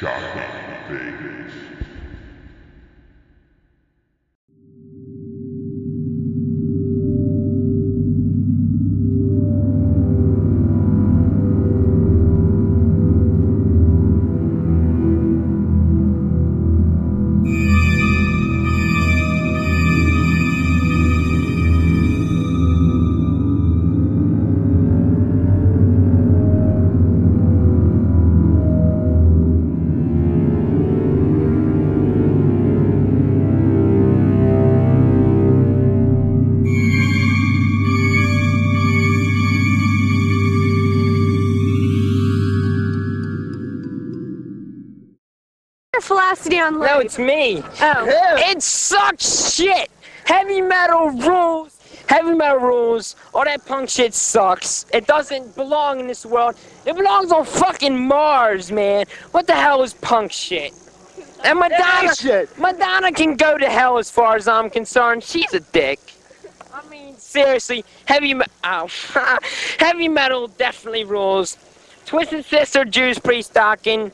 Shocking things. Velocity online. No, it's me. Oh. It sucks shit. Heavy metal rules. Heavy metal rules. All that punk shit sucks. It doesn't belong in this world. It belongs on fucking Mars, man. What the hell is punk shit? And Madonna, shit. Madonna can go to hell as far as I'm concerned. She's a dick. I mean, seriously, heavy me- ow. Oh, heavy metal definitely rules. Twisted Sister, Judas Priest, Dokken.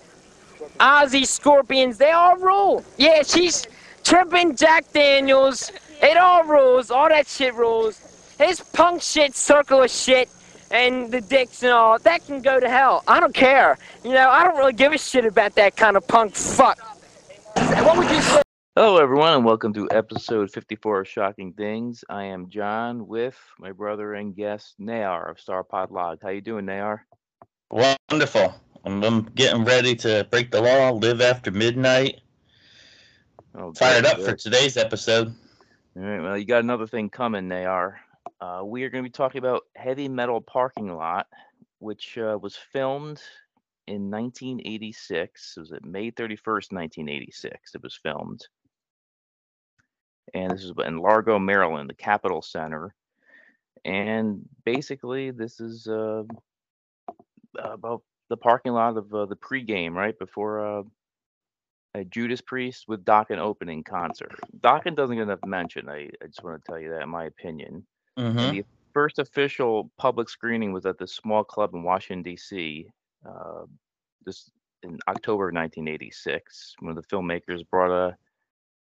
Ozzy, Scorpions, they all rule. Yeah, she's tripping Jack Daniels. It all rules. All that shit rules. His punk shit, circle of shit, and the dicks and all, that can go to hell. I don't care. You know, I don't really give a shit about that kind of punk fuck. What would you say? Hello, everyone, and welcome to episode 54 of Shocking Things. I am John with my brother and guest Nayar of Starpod Log. How you doing, Nayar? Wonderful. I'm, I'm getting ready to break the law, live after midnight. Oh, Fired good, up for today's episode. All right, well, you got another thing coming, Nayar. Uh, we are going to be talking about Heavy Metal Parking Lot, which uh, was filmed in 1986. It was at May 31st, 1986. It was filmed. And this is in Largo, Maryland, the Capital Centre. And basically, this is uh, about the parking lot of uh, the pregame, right before uh, a Judas Priest with Dokken opening concert. Dokken doesn't get enough mention. I, I just want to tell you that, in my opinion. Mm-hmm. The first official public screening was at this small club in Washington D.C. Uh, this in October of 1986, when the filmmakers brought a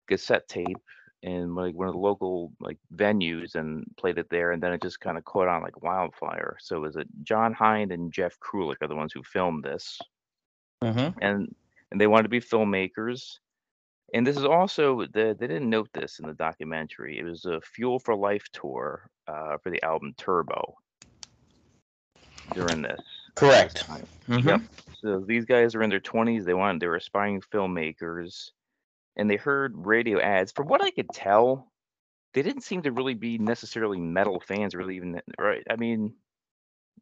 cassette tape in like one of the local like venues and played it there, and then it just kind of caught on like wildfire. So it was it John Heyn and Jeff Krulik are the ones who filmed this Mm-hmm. and and they wanted to be filmmakers. And this is also the, they didn't note this in the documentary. It was a Fuel for Life tour uh, for the album Turbo during this. Correct. Mm-hmm. Yep. So these guys are in their 20s. They wanted they were aspiring filmmakers, and they heard radio ads. From what I could tell, they didn't seem to really be necessarily metal fans, really even right. I mean,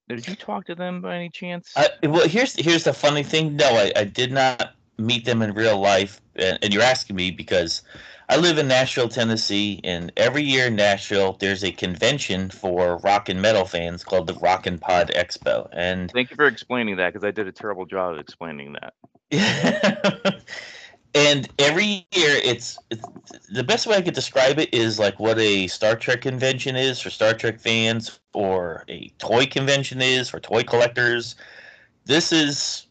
did you talk to them by any chance? Uh, well, here's here's the funny thing. No, I, I did not meet them in real life, and, and you're asking me because I live in Nashville, Tennessee, and every year in Nashville there's a convention for rock and metal fans called the Rock and Pod Expo, and Thank you for explaining that because I did a terrible job of explaining that. and every year it's, it's the best way I could describe it is like what a Star Trek convention is for Star Trek fans or a toy convention is for toy collectors. This is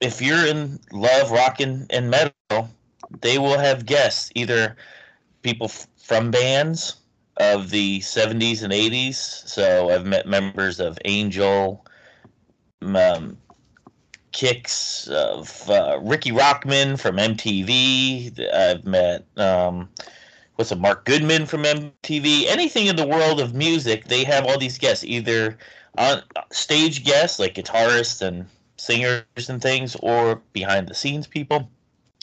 if you're in love rock and, and metal, they will have guests, either people f- from bands of the 70s and 80s. So I've met members of Angel, um, Kix of uh, Riki Rachtman from MTV. I've met um, what's a Mark Goodman from MTV. Anything in the world of music, they have all these guests, either on stage guests like guitarists and singers and things, or behind the scenes people.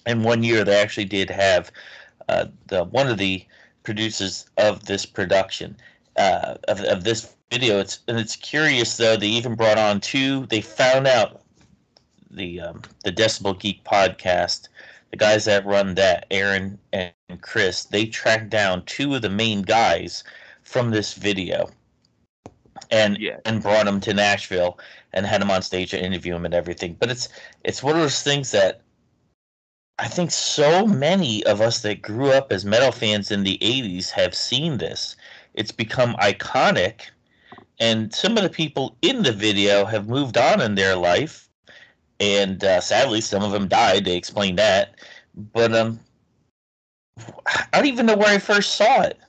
And one year they actually did have uh, the one of the producers of this production uh, of, of this video. It's and it's curious though. They even brought on two. They found out the um, the Decibel Geek podcast, the guys that run that, Aaron and Chris, they tracked down two of the main guys from this video, and Yeah. and brought them to Nashville and had them on stage to interview them and everything. But it's it's one of those things that I think so many of us that grew up as metal fans in the '80s have seen this. It's become iconic, and some of the people in the video have moved on in their life and uh, sadly, some of them died. They explained that, but um, I don't even know where I first saw it.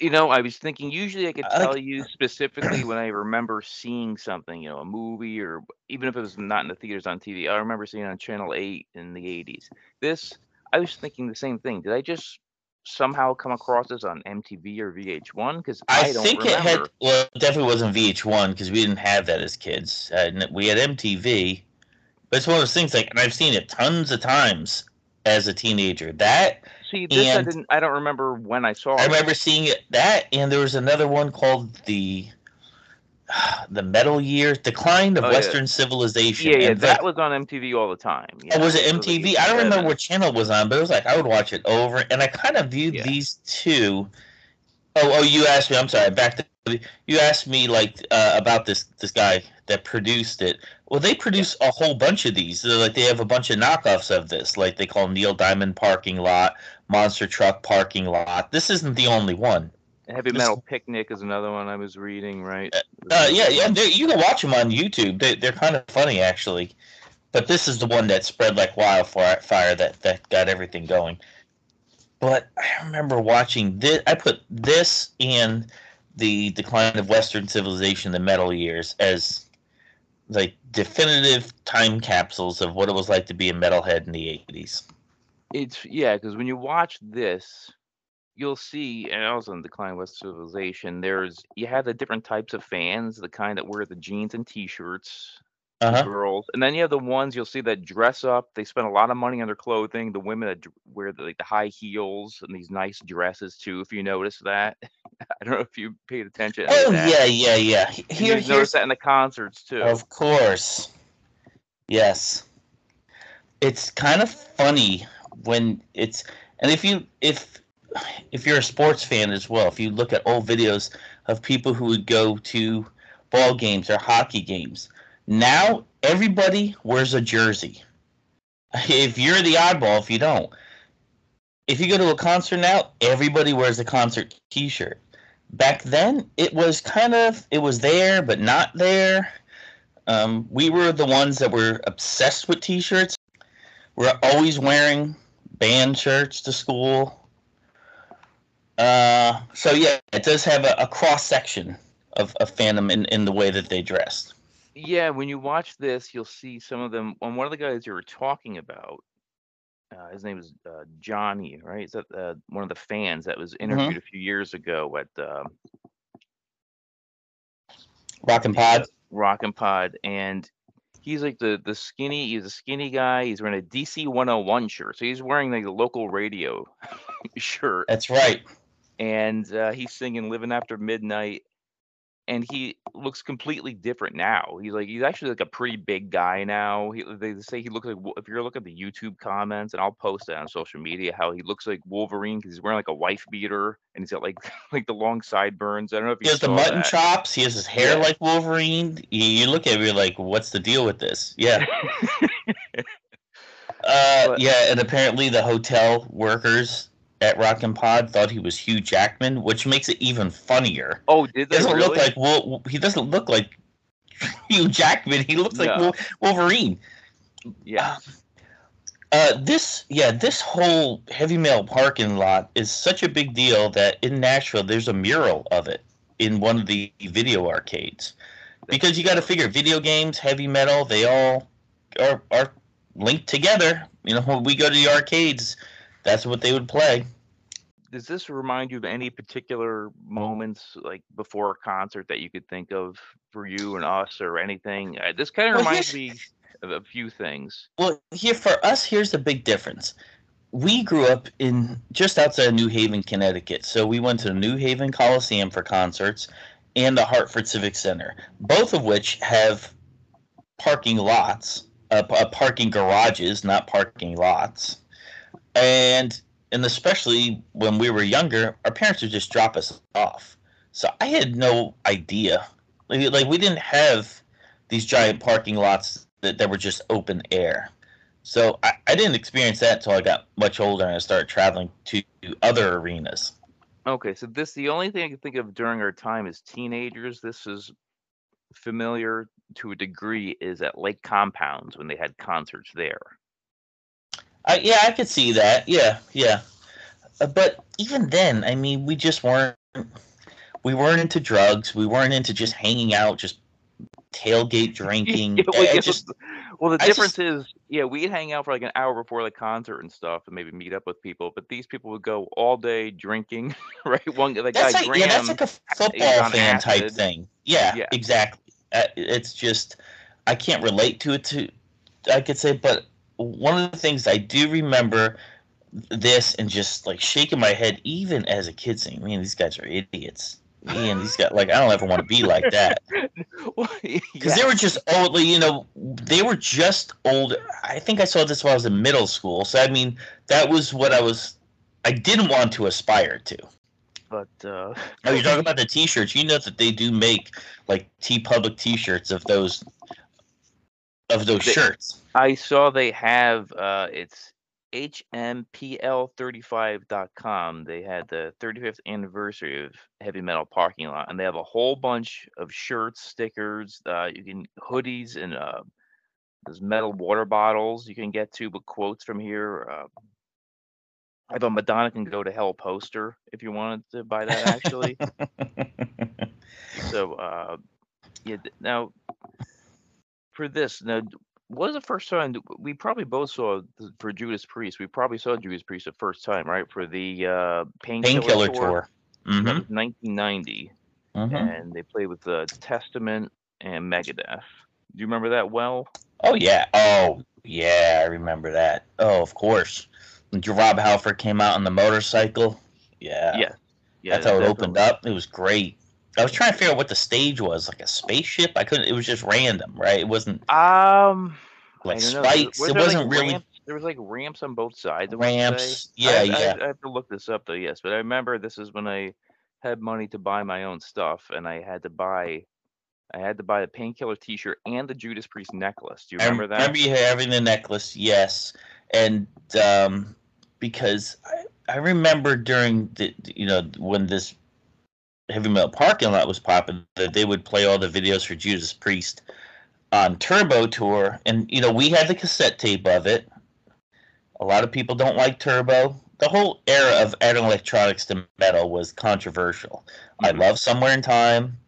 You know, I was thinking usually I could I like- tell you specifically when I remember seeing something, you know, a movie or even if it was not in the theaters on TV. I remember seeing it on Channel 8 in the 80s. This, I was thinking the same thing. Did I just somehow come across this on MTV or VH1? Because I, I, don't think remember. it had. Well, it definitely wasn't VH1 because we didn't have that as kids. Uh, we had MTV, but it's one of those things like, and I've seen it tons of times as a teenager. That See, this I didn't. I don't remember when I saw it. I it. remember seeing it. That and there was another one called the the Metal Year Decline of Oh, yeah. Western Civilization. Yeah, yeah, And, that like, was on MTV all the time. Oh, was it like MTV? I don't remember what channel it was on, but it was like I would watch it over, and I kind of viewed Yeah. these two. Oh, oh, you asked me. I'm sorry. Back to you asked me like uh, about this this guy that produced it. Well, they produce a whole bunch of these. They're like they have a bunch of knockoffs of this. Like they call Neil Diamond Parking Lot, Monster Truck Parking Lot. This isn't the only one. Heavy this- Metal Picnic is another one I was reading. Right? Uh, yeah, yeah, you can watch them on YouTube. They, they're kind of funny, actually. But this is the one that spread like wildfire. Fire that that got everything going. But I remember watching this. I put this and the decline of Western civilization, the Metal Years, as like definitive time capsules of what it was like to be a metalhead in the '80s. It's yeah, because when you watch this, you'll see, and also in the Decline of West Civilization, there's you have the different types of fans, the kind that wear the jeans and t-shirts, Uh huh. girls, and then you have the ones you'll see that dress up. They spend a lot of money on their clothing. The women that wear the, like the high heels and these nice dresses too. If you notice that, I don't know if you paid attention. to any of Oh yeah, yeah, yeah. Here, you notice that in the concerts too. Of course. Yes. It's kind of funny when it's and if you if if you're a sports fan as well, if you look at old videos of people who would go to ball games or hockey games, now everybody wears a jersey. If you're the oddball, if you don't. If you go to a concert now, everybody wears a concert t-shirt. Back then, it was kind of it was there but not there. Um, we were the ones that were obsessed with T-shirts. We're always wearing band shirts to school. Uh, so yeah, it does have a, a cross section of, of fandom in, in the way that they dressed. Yeah, when you watch this, you'll see some of them. On one of the guys you were talking about, uh, his name is uh, Johnny, right? Is that uh, one of the fans that was interviewed a few years ago at um and Pod. Rock and Pod, and he's like the the skinny. He's a skinny guy. He's wearing a DC 101 shirt, so he's wearing like a local radio shirt, That's right. and uh, he's singing "Living After Midnight." And he looks completely different now. He's like he's actually like a pretty big guy now. He, they say he looks like if you're looking at the YouTube comments, and I'll post it on social media how he looks like Wolverine because he's wearing like a wife beater and he's got like like the long sideburns. I don't know if He has the mutton that. chops. He has his hair Yeah. like Wolverine. You, you look at me like, what's the deal with this? Yeah. Uh, But- yeah, and apparently the hotel workers at Rockin' Pod thought he was Hugh Jackman, which makes it even funnier. Oh, did He doesn't really? look like Wol- he doesn't look like Hugh Jackman. He looks like No. Wol- Wolverine. yeah. Uh, this yeah, this whole heavy mail parking lot is such a big deal that in Nashville there's a mural of it in one of the video arcades. Because you got to figure video games, heavy metal, they all are are linked together. You know, when we go to the arcades, that's what they would play. Does this remind you of any particular moments, like before a concert, that you could think of for you and us, or anything? Uh, this kind of Well, reminds me of a few things. Well, here for us, here's the big difference. We grew up in just outside of New Haven, Connecticut. So we went to the New Haven Coliseum for concerts and the Hartford Civic Center, both of which have parking lots, uh, uh, parking garages, not parking lots. And and especially when we were younger, our parents would just drop us off. So I had no idea. Like, like we didn't have these giant parking lots that, that were just open air. So I, I didn't experience that until I got much older and I started traveling to other arenas. Okay, so this the only thing I can think of during our time as teenagers. This is familiar to a degree is at Lake Compounce when they had concerts there. I, yeah, I could see that. Yeah, yeah. Uh, but even then, I mean, we just weren't we weren't into drugs. We weren't into just hanging out, just tailgate drinking. Yeah, well, yeah, just well, the I difference just- is, yeah, we'd hang out for like an hour before the concert and stuff, and maybe meet up with people. But these people would go all day drinking, right? One the that's guy like Graham, yeah, that's like a football fan type thing. Yeah, Yeah. exactly. Uh, it's just I can't relate to it. To I could say, but one of the things I do remember this and just like shaking my head, even as a kid, saying, "Man, these guys are idiots." Man, these guys like I don't ever want to be like that. Well, because they were just old. You know, they were just old. I think I saw this while I was in middle school. So I mean, that was what I was. I didn't want to aspire to. but uh, Oh, you're talking about the T-shirts. You know that they do make like T Public T-shirts of those of those They- shirts. I saw they have uh, it's hmpl35.com. They had the 35th anniversary of Heavy Metal Parking Lot, and they have a whole bunch of shirts, stickers, uh, you can hoodies, and uh, there's metal water bottles you can get to with quotes from here. Uh, I have a Madonna can go to hell poster if you wanted to buy that actually. so uh, yeah, now for this now. What was the first time we probably both saw th- for Judas Priest? We probably saw Judas Priest the first time, right? For the uh, Painkiller Painkiller tour. tour. Hmm was 1990, hmm and they played with the Testament and Megadeth. Do you remember that well? Oh yeah. Oh yeah. I remember that. Oh, of course. When Rob Halford came out on the motorcycle. Yeah. Yeah, yeah. That's how it definitely. opened up. It was great. I was trying to figure out what the stage was, like a spaceship. I couldn't. It was just random, right? It wasn't Um, like I spikes. It wasn't really ramps? There was like ramps on both sides. I ramps. Yeah, I, yeah. have- I have to look this up though. Yes, but I remember this is when I had money to buy my own stuff, and I had to buy, I had to buy the painkiller T-shirt and the Judas Priest necklace. Do you I remember that? remember you having the necklace, yes, and um, because I, I remember during the you know when this heavy metal parking lot was popping, that they would play all the videos for Judas Priest on Turbo Tour, and you know we had the cassette tape of it. A lot of people don't like Turbo. The whole era of adding electronics to metal was controversial. I Mhm. love Somewhere in Time.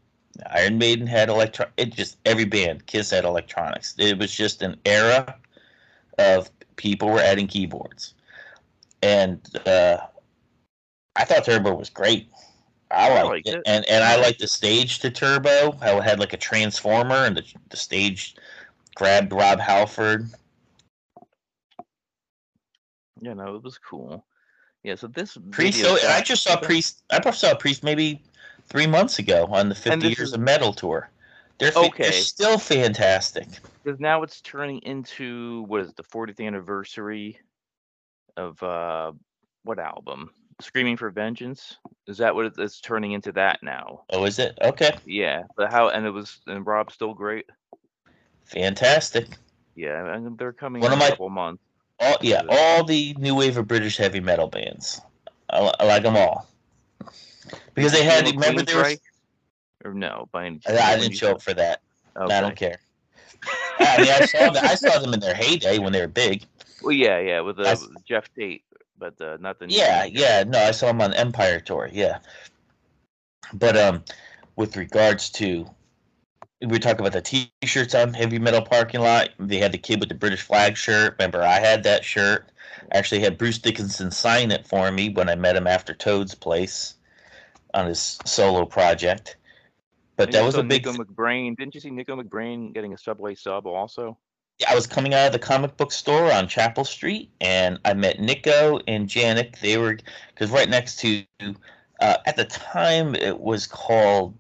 Iron Maiden had electro. It just every band. Kiss had electronics. It was just an era of people were adding keyboards, and uh, I thought Turbo was great. I I liked, liked it. it. and and I liked the stage to Turbo. How it had like a transformer, and the the stage grabbed Rob Halford. Yeah, no, it was cool. Yeah, so this Priest. So, I just saw Priest. I saw Priest maybe three months ago on the 50 Years is- of Metal tour. They're, Okay. they're still fantastic. because now it's turning into what is it, the 40th anniversary of uh what album? Screaming for Vengeance. Is that what it- it's turning into that now? Oh, is it? Okay. Yeah, but how? And it was and Rob's still great. Fantastic. Yeah, and they're coming One in of a my- couple months. All yeah, all the new wave of British heavy metal bands. I, li- I like them all because they had. Remember there was. Or no? By any I, chance, I when didn't you show up for that. Okay. I don't care. I mean, I saw them. I saw them in their heyday when they were big. Well, yeah, yeah, with, uh, I s- Geoff Tate, but uh, not the. new Yeah, yeah. No, I saw him on Empire tour. Yeah, but um, with regards to, we were talking about the T-shirts on Heavy Metal Parking Lot. They had the kid with the British flag shirt. Remember, I had that shirt. I actually had Bruce Dickinson sign it for me when I met him after Toad's place on his solo project. But that was a big. Nicko McBrain. Didn't you see Nicko McBrain getting a Subway sub also? I was coming out of the comic book store on Chapel Street, and I met Nicko and Janick. They were because right next to, uh, at the time it was called,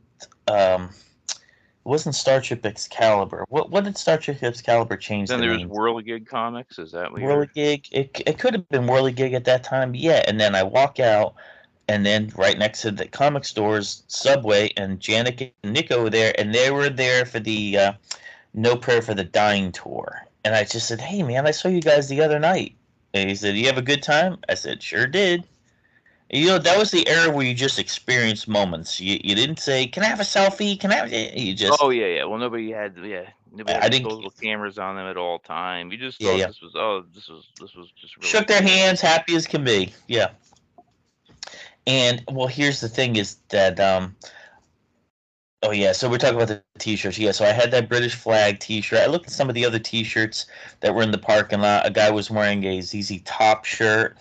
um, it wasn't Starship Excalibur. What what did Starship Excalibur change Then the there's name? Whirligig Comics. Is that what? Whirligig. It it could have been Whirligig at that time, yeah. And then I walk out, and then right next to the comic stores, Subway, and Janick and Nicko were there, and they were there for the uh, No Prayer for the Dying tour. And I just said, "Hey, man, I saw you guys the other night." And he said, "You have a good time?" I said, "Sure did." You know, that was the era where you just experienced moments. You you didn't say, "Can I have a selfie? Can I?" Have... You just. Oh yeah, yeah. Well, nobody had yeah. Nobody I had didn't- disposable cameras on them at all time. You just Yeah, thought yeah. this was oh this was this was just really shook their hands, happy as can be. Yeah. And well, here's the thing: is that um. Oh yeah, so we're talking about the t-shirts. Yeah, so I had that British flag t-shirt. I looked at some of the other t-shirts that were in the parking lot. A guy was wearing a ZZ Top shirt.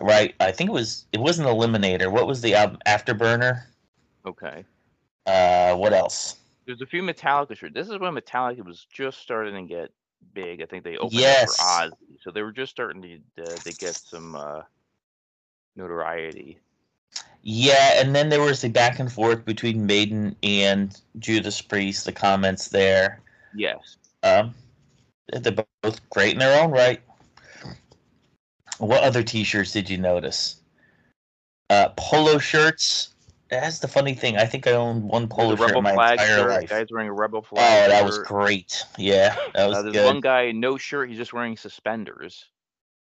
Right, I think it was it wasn't Eliminator. What was the album? Afterburner. Okay. Uh, what else? There's a few Metallica shirts. This is when Metallica was just starting to get big. I think they opened Yes. for Ozzy, so they were just starting to uh, to get some uh, notoriety. Yeah, and then there was the back and forth between Maiden and Judas Priest. The comments there. Yes. Um, they're both great in their own right. What other T-shirts did you notice? Uh, polo shirts. That's the funny thing. I think I owned one polo shirt my flag entire shirt. life. Guys wearing a rebel flag. Oh, flag. that was great. Yeah, that was Uh, there's good. one guy no shirt. He's just wearing suspenders.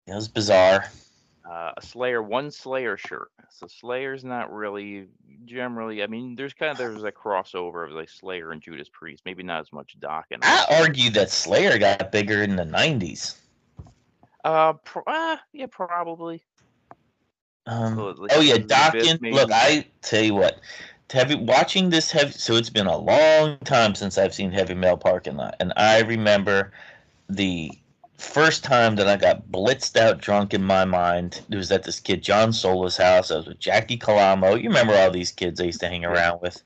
That was bizarre. Uh, a Slayer, one Slayer shirt. So Slayer's not really generally. I mean, there's kind of there's a crossover of like Slayer and Judas Priest. Maybe not as much Dokken. I argue that Slayer got bigger in the '90s. Uh, pro- uh, yeah, probably. Um, So, oh yeah, Abyss Dawkins. Look, I tell you what. Heavy watching this heavy. So it's been a long time since I've seen Heavy Metal Parking Lot, and I remember the first time that I got blitzed out drunk in my mind. It was at this kid John Sola's house. I was with Jackie Calamo. You remember all these kids I used to hang around with,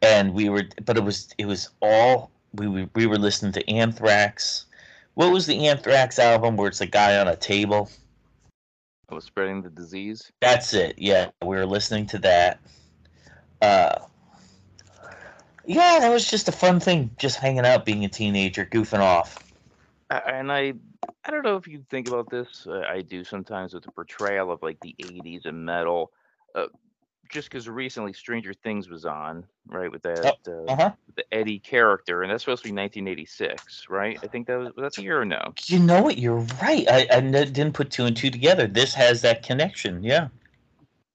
and we were. But it was it was all we were, we were listening to Anthrax. What was the Anthrax album where it's a guy on a table? I was spreading the disease. That's it. Yeah, we were listening to that. Uh, yeah, that was just a fun thing, just hanging out, being a teenager, goofing off. I, and I, I don't know if you think about this. Uh, I do sometimes with the portrayal of like the '80s and metal. Uh, just because recently Stranger Things was on, right, with that uh, Uh huh. the Eddie character, and that's supposed to be 1986, right? I think that was was that the year or no? You know what? You're right. I didn't put two and two together. This has that connection. Yeah.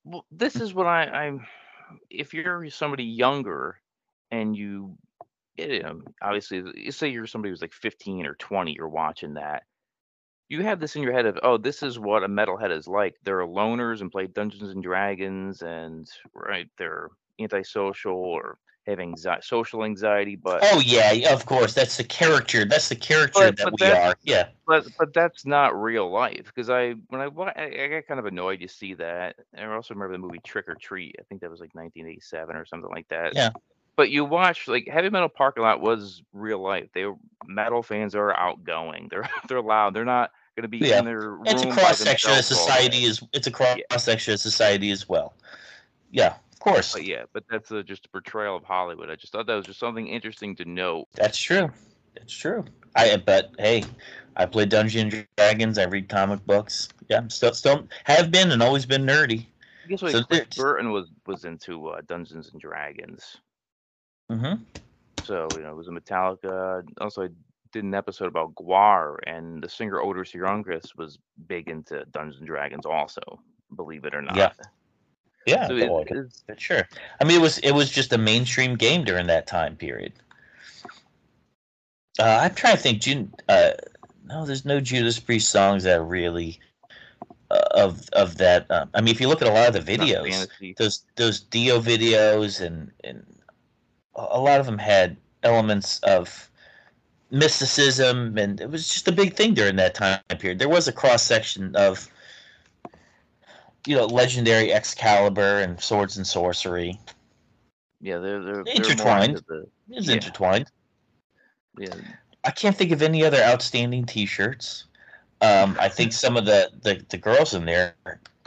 Well, this is what I, I'm. If you're somebody younger, and you, you um, know, obviously, you say you're somebody who's like 15 or 20, you're watching that. You have this in your head of, oh, this is what a metalhead is like. They're loners and play Dungeons and Dragons, and right, they're antisocial or have anxiety, social anxiety. But Oh yeah, of course. That's the character. That's the character But- that but we that's- are. Yeah. but but that's not real life because I when I, I I got kind of annoyed to see that. I also remember the movie Trick or Treat. I think that was like 1987 or something like that. Yeah. But you watch like Heavy Metal Parking Lot was real life. They metal fans are outgoing. They're they're loud. They're not going to be Yeah. in their room. It's a cross section of society. Is it's a cross section of society as well. Yeah, of course. But yeah, but that's uh just a portrayal of Hollywood. I just thought that was just something interesting to note. That's true. That's true. I but hey, I play Dungeons and Dragons. I read comic books. Yeah, I'm still still have been and always been nerdy. I guess like So Chris Burton was was into uh, Dungeons and Dragons. Hmm So, you know, it was a Metallica. Also, I did an episode about Gwar, and the singer Oderus Urungus was big into Dungeons and Dragons, also, believe it or not. Yeah. Yeah, So it, it's, sure. I mean, it was it was just a mainstream game during that time period. Uh, I'm trying to think. June, uh, no, there's no Judas Priest songs that really uh, of of that. Um, I mean, if you look at a lot of the videos, those those Dio videos and and a lot of them had elements of mysticism and it was just a big thing during that time period. There was a cross section of you know legendary Excalibur and swords and sorcery. Yeah, they're, they're, they're Intertwined. the, It was Yeah. intertwined. yeah, I can't think of any other outstanding T-shirts. Um, I think some of the, the, the girls in there.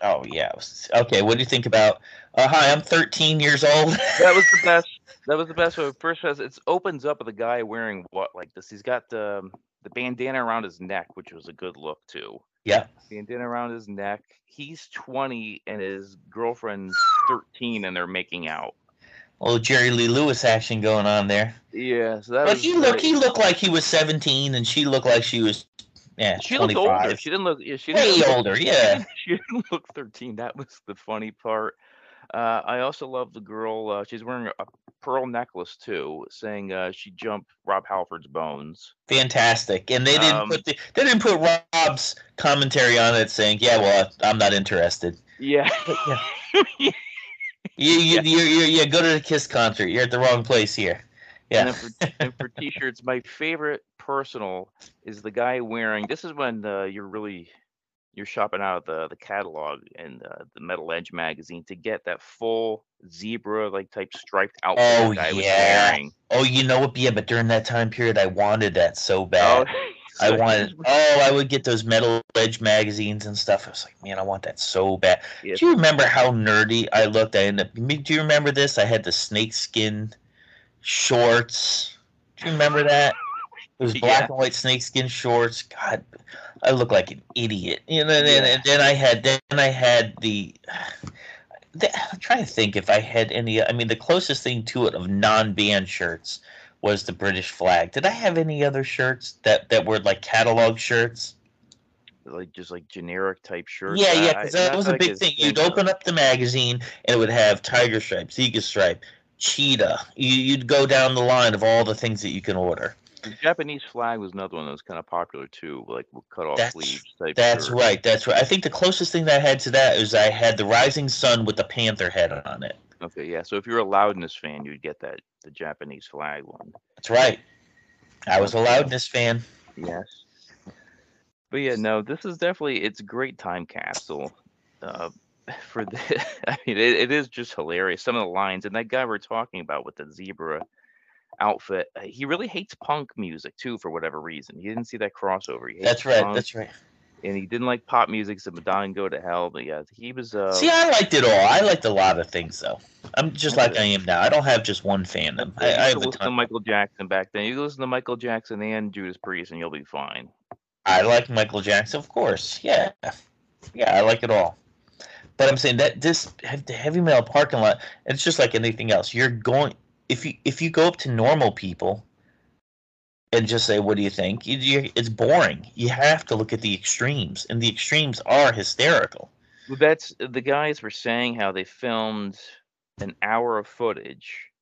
Oh yeah. Okay. What do you think about? Uh, hi, I'm 13 years old. that was the best. That was the best. So first, it opens up with a guy wearing what like this. He's got the the bandana around his neck, which was a good look too. yeah. Bandana around his neck. He's 20 and his girlfriend's 13, and they're making out. little Jerry Lee Lewis action going on there. Yeah, so that But he looked he looked like he was 17 and she looked like she was Yeah, She looked 25. older. She didn't look. yeah, She Way didn't look, older, yeah. she didn't look 13. That was the funny part. Uh, I also love the girl. Uh, she's wearing a pearl necklace too, saying uh, she jumped Rob Halford's bones. Fantastic. And they didn't Um, put the, they didn't put Rob's commentary on it saying, "Yeah, well, I'm not interested." Yeah. yeah. You you you you you go to the Kiss concert. You're at the wrong place here. Yeah. then for, and for t-shirts, my favorite personal is the guy wearing. This is when uh, you're really you're shopping out of the the catalog and uh, the Metal Edge magazine to get that full zebra like type striped outfit Oh, the guy was yeah. wearing. Oh, you know what? Yeah, but during that time period, I wanted that so Oh, bad. I so wanted. Oh, I would get those Metal Edge magazines and stuff. I was like, man, I want that so bad. yes, Do you remember how nerdy I looked? I ended up. Do you remember this? I had the snakeskin shorts. Do you remember that? It was black Yeah. and white snakeskin shorts. God, I look like an idiot. You know, and, then, Yeah. and then I had then I had the, the. I'm trying to think if I had any. I mean, the closest thing to it of non-band shirts was the British flag. Did I have any other shirts that that were like catalog shirts? like just like generic type shirts. Yeah, yeah, because that was a like big thing. You'd uh, open up the magazine and it would have tiger stripe, zebra stripe, cheetah. You, you'd go down the line of all the things that you can order. The Japanese flag was another one that was kind of popular too, like with cut off That's- sleeves type. That's shirt. right. That's right. I think the closest thing that I had to that is I had the rising sun with the panther head on it. Okay, yeah. So if you're a Loudness fan, you'd get that the Japanese flag one. That's right. I was a loudness fan. Yes. But yeah, no, this is definitely it's a great time capsule. Uh, for the, I mean, it, it is just hilarious. Some of the lines and that guy we're talking about with the zebra outfit, uh, he really hates punk music too for whatever reason. He didn't see that crossover. He hates That's right. punk, That's right. and he didn't like pop music, so Madonna go to hell. But yeah, he was. Uh, See, I liked it all. I liked a lot of things, though. I'm just like I am now. I don't have just one fandom. I, I could have a listen to. Michael Jackson back then. You listen to Michael Jackson and Judas Priest, and you'll be fine. I like Michael Jackson, of course. Yeah, yeah, I like it all. But I'm saying that this the heavy metal parking lot, it's just like anything else. You're going if you if you go up to normal people and just say, "What do you think?" You, you, it's boring. You have to look at the extremes, and the extremes are hysterical. Well, that's the guys were saying how they filmed an hour of footage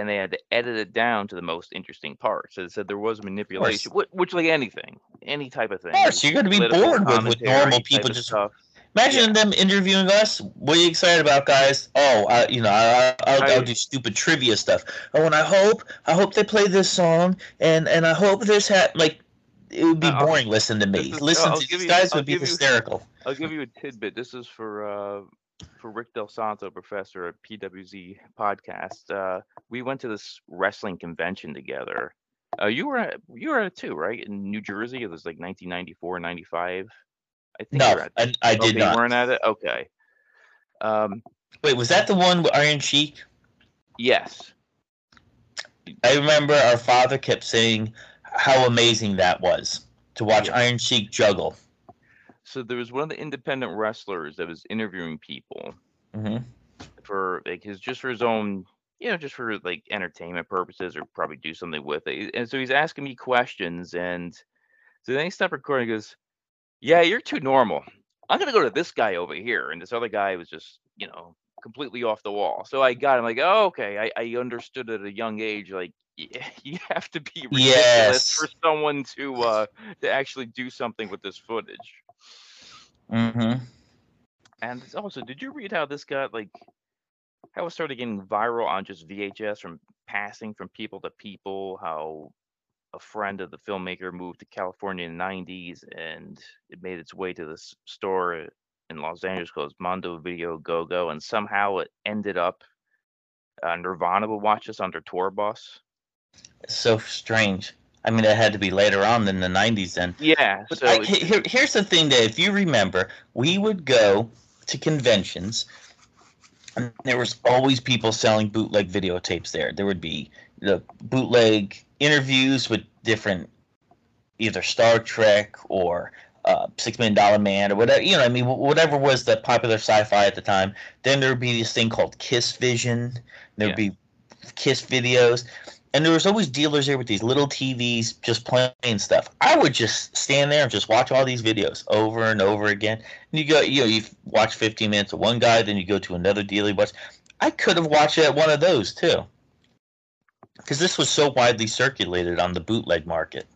and they had to edit it down to the most interesting parts. So they said there was manipulation, which, which like anything, any type of thing. Of course, you're going to be bored with with normal people just stuff. Imagine them interviewing us. What are you excited about, guys? Oh, I, you know, I, I'll, I- I'll do stupid trivia stuff. Oh, and I hope, I hope they play this song, and and I hope this hat. Like, it would be Uh, I'll- boring. Listen to me. is- Listen I'll to these you- guys I'll would be give you- hysterical. I'll give you a tidbit. This is for uh, for Rick Del Santo, professor at PWZ podcast. Uh, we went to this wrestling convention together. Uh, you were at, you were at it too, right? In New Jersey, it was like 1994, 95. I think No, at I, I did okay, You not. weren't at it. Okay. Um. Wait, was that the one with Iron Sheik? Yes. I remember our father kept saying how amazing that was to watch Yeah. Iron Sheik juggle. So there was one of the independent wrestlers that was interviewing people hmm for like his just for his own, you know, just for like entertainment purposes or probably do something with it. And so he's asking me questions, and so then he stopped recording. He goes, "Yeah, you're too normal. I'm gonna go to this guy over here." And this other guy was just, you know, completely off the wall. So I got him like, "Oh, okay." I, I understood at a young age, like. You have to be ridiculous Yes. for someone to uh to actually do something with this footage. Mm-hmm. And also, did you read how this got like how it started getting viral on just VHS from passing from people to people? How a friend of the filmmaker moved to California in the 90s and it made its way to this store in Los Angeles called Mondo Video Go Go, and somehow it ended up uh, Nirvana would watch on their tour bus. It's So strange. I mean, it had to be later on than the '90s then. Yeah, But so I, here, here's the thing that if you remember, we would go to conventions, and there was always people selling bootleg videotapes there. There would be the bootleg interviews with different, either Star Trek or uh, Six Million Dollar Man or whatever. You know, I mean, whatever was the popular sci-fi at the time. Then there would be this thing called Kiss Vision. There would be Kiss videos. and there was always dealers there with these little TVs just playing stuff. I would just stand there and just watch all these videos over and over again. And you go, you know, you watch 15 minutes of one guy, then you go to another dealer. You watch. I could have watched at one of those too, because this was so widely circulated on the bootleg market.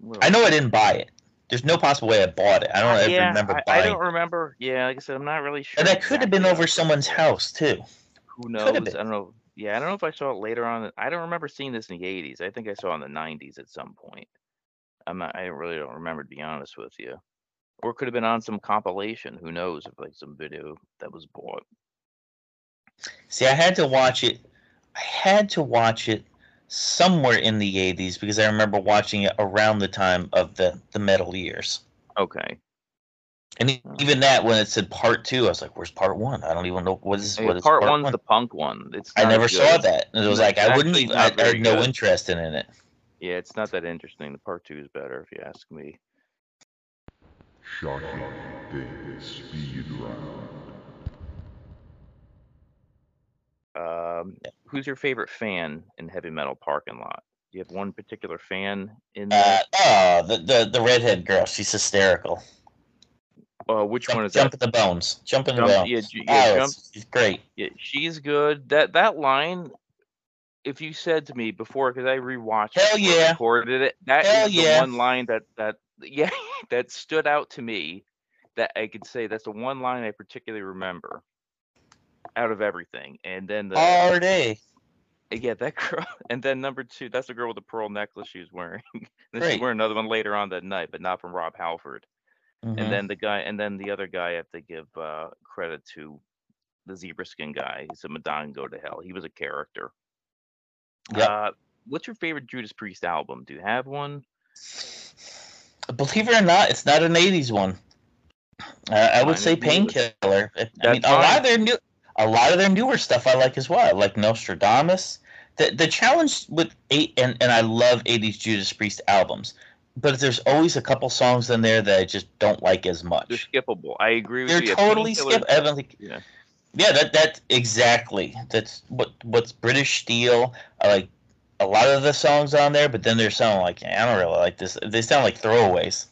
Well, I know I didn't buy it. There's no possible way I bought it. I don't yeah, remember I, buying. I don't remember. Yeah, like I said, I'm not really sure. and that could have been over someone's house too. Who knows? I don't know. Yeah, I don't know if I saw it later on. I don't remember seeing this in the 80s. I think I saw it in the 90s at some point. I'm not. I really don't remember to be honest with you. Or it could have been on some compilation. Who knows? If like some video that was bought. See, I had to watch it. I had to watch it somewhere in the 80s because I remember watching it around the time of the the metal years. Okay. And even that, when it said part two, I was like, "Where's part one? I don't even know what is Hey, what is part, one's one?" the punk one. It's. I never as saw that. And it was No, like I wouldn't. actually Even, I, not I very had no interest in it. Yeah, it's not that interesting. The part two is better, if you ask me. Shocking Davis Speed Round. Um, who's your favorite fan in heavy metal parking lot? Do you have one particular fan in there? Uh, oh, the, the the redhead girl. She's hysterical. Uh, which one is jump that? in the bones. Jump in the Jump- bones. yeah, ju- yeah, Alice, jump- She's great. Yeah, she's good. That that line, if you said to me before, because I rewatched, Hell it yeah. recorded it. That is Hell the yeah. one line that that yeah that stood out to me. That I could say that's the one line I particularly remember out of everything. And then the All day. yeah that girl, and then number two, that's the girl with the pearl necklace she was wearing. and then Great. she wore another one later on that night, but not from Rob Halford. Mhm. And then the guy, and then the other guy, I have to give uh, credit to the zebra skin guy. He said Madonna go to hell. He was a character. Yep. Uh, what's your favorite Judas Priest album? Do you have one? Believe it or not, it's not an '80s one. Uh, I would say. Painkiller. I- I mean, a lot of their new, a lot of their newer stuff I like as well. I like Nostradamus. The the challenge with eight and and I love '80s Judas Priest albums, but there's always a couple songs in there that I just don't like as much. They're skippable. I agree with They're you. Totally Painkiller- skip. I don't think- Yeah. Yeah, that that exactly. That's what what's British Steel. I like a lot of the songs on there, but then they're sounding like I don't really like this. They sound like throwaways.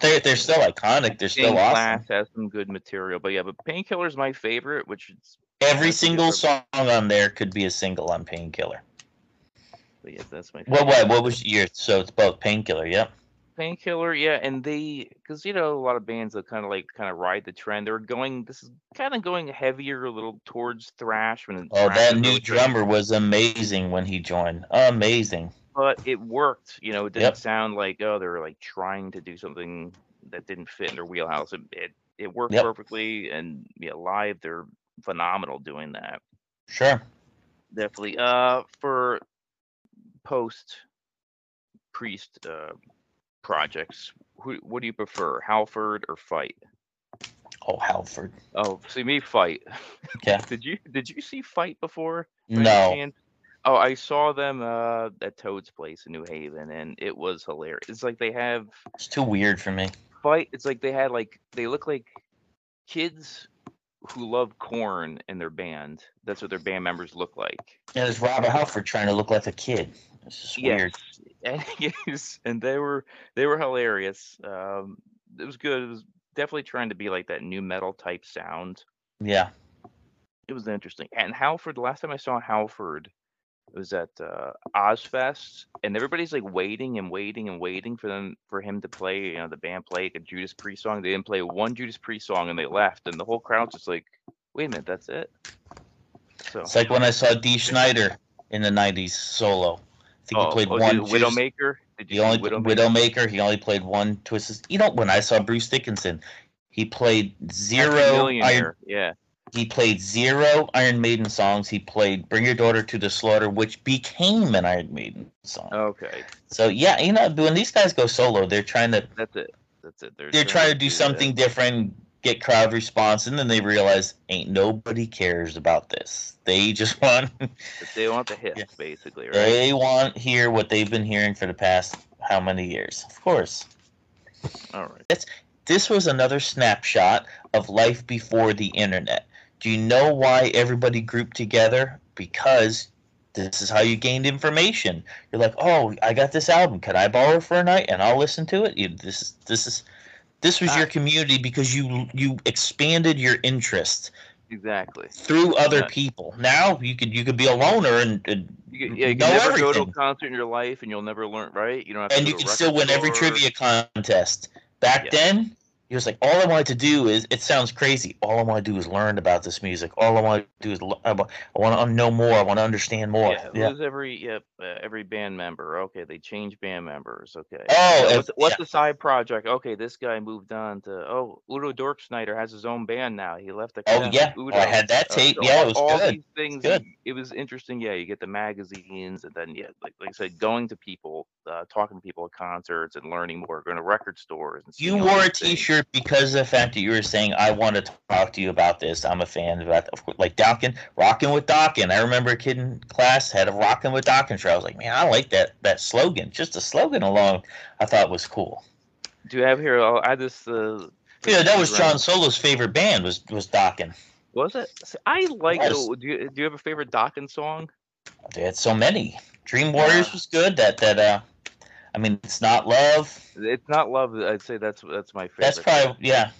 They're they're still iconic. They're still awesome. Glass has some good material, but yeah, but Painkiller is my favorite, which is Every single song on there could be a single on Painkiller. but yeah, that's my What favorite. what what was your so it's both Painkiller, yep. Painkiller, yeah, and they, because you know, a lot of bands that kind of like kind of ride the trend. They're going, this is kind of going heavier, a little towards thrash. When Oh, that new drummer was amazing when he joined. Amazing. But it worked. You know, it didn't Yep. sound like oh they're like trying to do something that didn't fit in their wheelhouse. It it, it worked Yep. perfectly, and yeah, live they're phenomenal doing that. Sure. Definitely. Uh, for post priest uh projects, who what do you prefer, Halford or Fight? Oh, Halford. Oh, see me Fight. Okay. did you did you see Fight before? No. Oh, I saw them uh, at Toad's place in New Haven, and it was hilarious. It's like they have It's too weird for me. fight. It's like they had like they look like kids who love Korn in their band. That's what their band members look like. Yeah, there's Robert Halford trying to look like a kid. It's just weird. And yes, and they were they were hilarious. Um, it was good. It was definitely trying to be like that new metal type sound. Yeah. It was interesting. And Halford, the last time I saw Halford, it was at uh, Ozzfest, and everybody's like waiting and waiting and waiting for them for him to play. You know, the band play like a Judas Priest song. They didn't play one Judas Priest song, and they left, and the whole crowd's just like, "Wait a minute, that's it." So, It's like when I saw Dee Snider in the '90s solo. I think oh, he played oh, one. Judas- Widowmaker. Did He you see only Widowmaker? Widowmaker. He only played one Twisted. You know, when I saw Bruce Dickinson, he played zero. Iron, Yeah. He played zero Iron Maiden songs. He played "Bring Your Daughter to the Slaughter," which became an Iron Maiden song. Okay, So yeah, you know, when these guys go solo, they're trying to that's it. That's it. They're, they're trying to do that. something different, get crowd response, and then they realize ain't nobody cares about this. They just want They want the hits, Yeah. basically, right? they want hear what they've been hearing for the past how many years? Of course. All right. This was another snapshot of life before the internet. Do you know why everybody grouped together because this is how you gained information. You're like, oh, I got this album. Can I borrow it for a night and I'll listen to it? You, this is this is this was your Ah. community because you you expanded your interest Exactly. through other Yeah. people. Now you could you could be a loner and, and You, yeah, you know never go to a concert in your life, and you'll never learn. Right? You don't have to and you can still win every trivia contest. Back Yeah. then, it was like all I wanted to do is. It sounds crazy. All I want to do is learn about this music. All I want to do is, I want to know more. I want to understand more. Yeah, Yeah. lose every yep, uh, every band member. Okay, they change band members. Okay. Oh, Uh, if- what's, what's yeah. the side project? Okay, this guy moved on to oh Udo Dirkschneider has his own band now. He left the Oh yeah, oh, I had that Uh, tape. so yeah, all, it was all good. these things. good. It was interesting. Yeah, you get the magazines, and then yeah, like like I said, going to people, uh, talking to people at concerts, and learning more. Going to record stores. And You wore a these Because of the fact that you were saying, "I want to talk to you about this." I'm a fan of that. Of course, like Dokken, rocking with Dokken. I remember a kid in class had a rocking with Dokken shirt. I was like, man, I like that that slogan. Just the slogan alone, I thought was cool. Do you have here? I'll add this. Uh, Yeah, that was John Solo's favorite band was was Dokken. Was it? I like. Yes. Do you do you have a favorite Dokken's song? They had so many. Dream Warriors was good. That that uh, I mean, it's not love. It's not love. I'd say that's that's my favorite. That's probably yeah.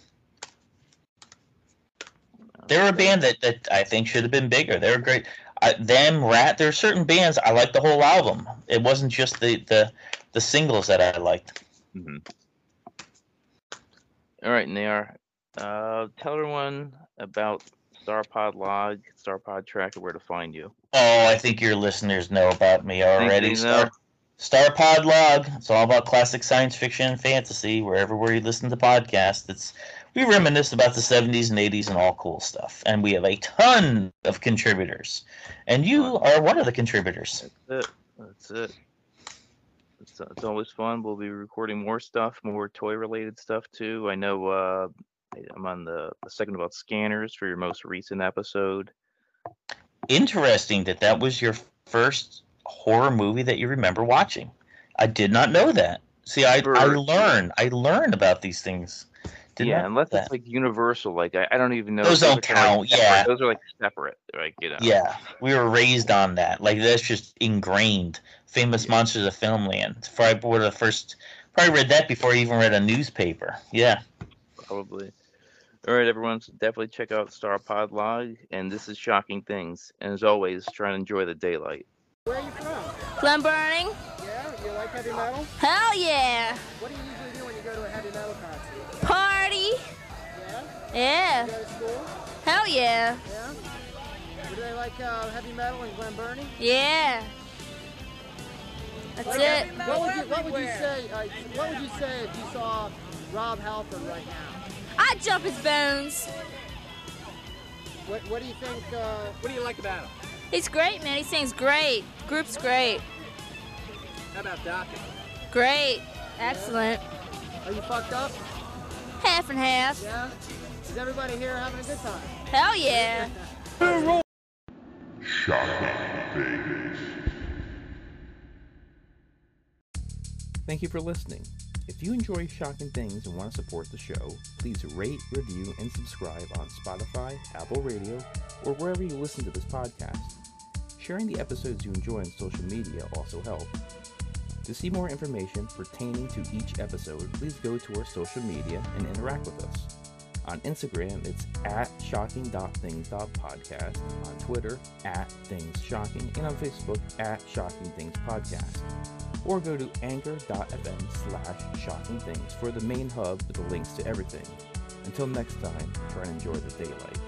They were a band that, that I think should have been bigger. They were great. I, them, Ratt. There are certain bands I like the whole album. It wasn't just the the, the singles that I liked. Mm-hmm. All right, Nair. Uh, tell everyone about Starpod Log, Starpod Tracker, where to find you. Oh, I think your listeners know about me already. Star. Starpod Log. It's all about classic science fiction and fantasy. Wherever where you listen to podcasts, it's we reminisce about the 70s and 80s and all cool stuff. And we have a ton of contributors, and you are one of the contributors. That's it. That's it. It's, it's always fun. We'll be recording more stuff, more toy-related stuff too. I know uh, I'm on the, the second about scanners for your most recent episode. Interesting that that was your first horror movie that you remember watching. I did not know that. See, I, I learn. I learn about these things. Did yeah, unless know it's like universal. Like I, I don't even know. Those if don't like, count, separate. yeah. Those are like separate. Like you know. Yeah, we were raised on that. Like that's just ingrained. Famous monsters of filmland. Probably one of the first. Probably read that before I even read a newspaper. Yeah. Probably. All right, everyone. So definitely check out Star Pod Log. And this is Shocking Things. And as always, try and enjoy the daylight. Where are you from? Glen Burnie? Yeah, you like heavy metal? Hell yeah! What do you usually do when you go to a heavy metal concert? Party? Yeah? Yeah. You go to school? Hell yeah. Yeah? Do they like uh, heavy metal in Glen Burnie? Yeah. That's it. What would you What would you say? Uh, what would you say if you saw Rob Halford right now? I'd jump his bones. What What do you think? Uh, What do you like about him? He's great, man. He sings great. Group's great. How about Dokkens? Great. Excellent. are you fucked up? Half and half. Yeah. Is everybody here having a good time? Hell yeah. Shocking things. Thank you for listening. If you enjoy Shocking Things and want to support the show, please rate, review, and subscribe on Spotify, Apple Radio, or wherever you listen to this podcast. Sharing the episodes you enjoy on social media also helps. To see more information pertaining to each episode, please go to our social media and interact with us. On Instagram, it's at shocking.things.podcast, on Twitter, at Things Shocking, and on Facebook, at Shocking Things Podcast or go to anchor.fm slash shocking things for the main hub with the links to everything. Until next time, try and enjoy the daylight.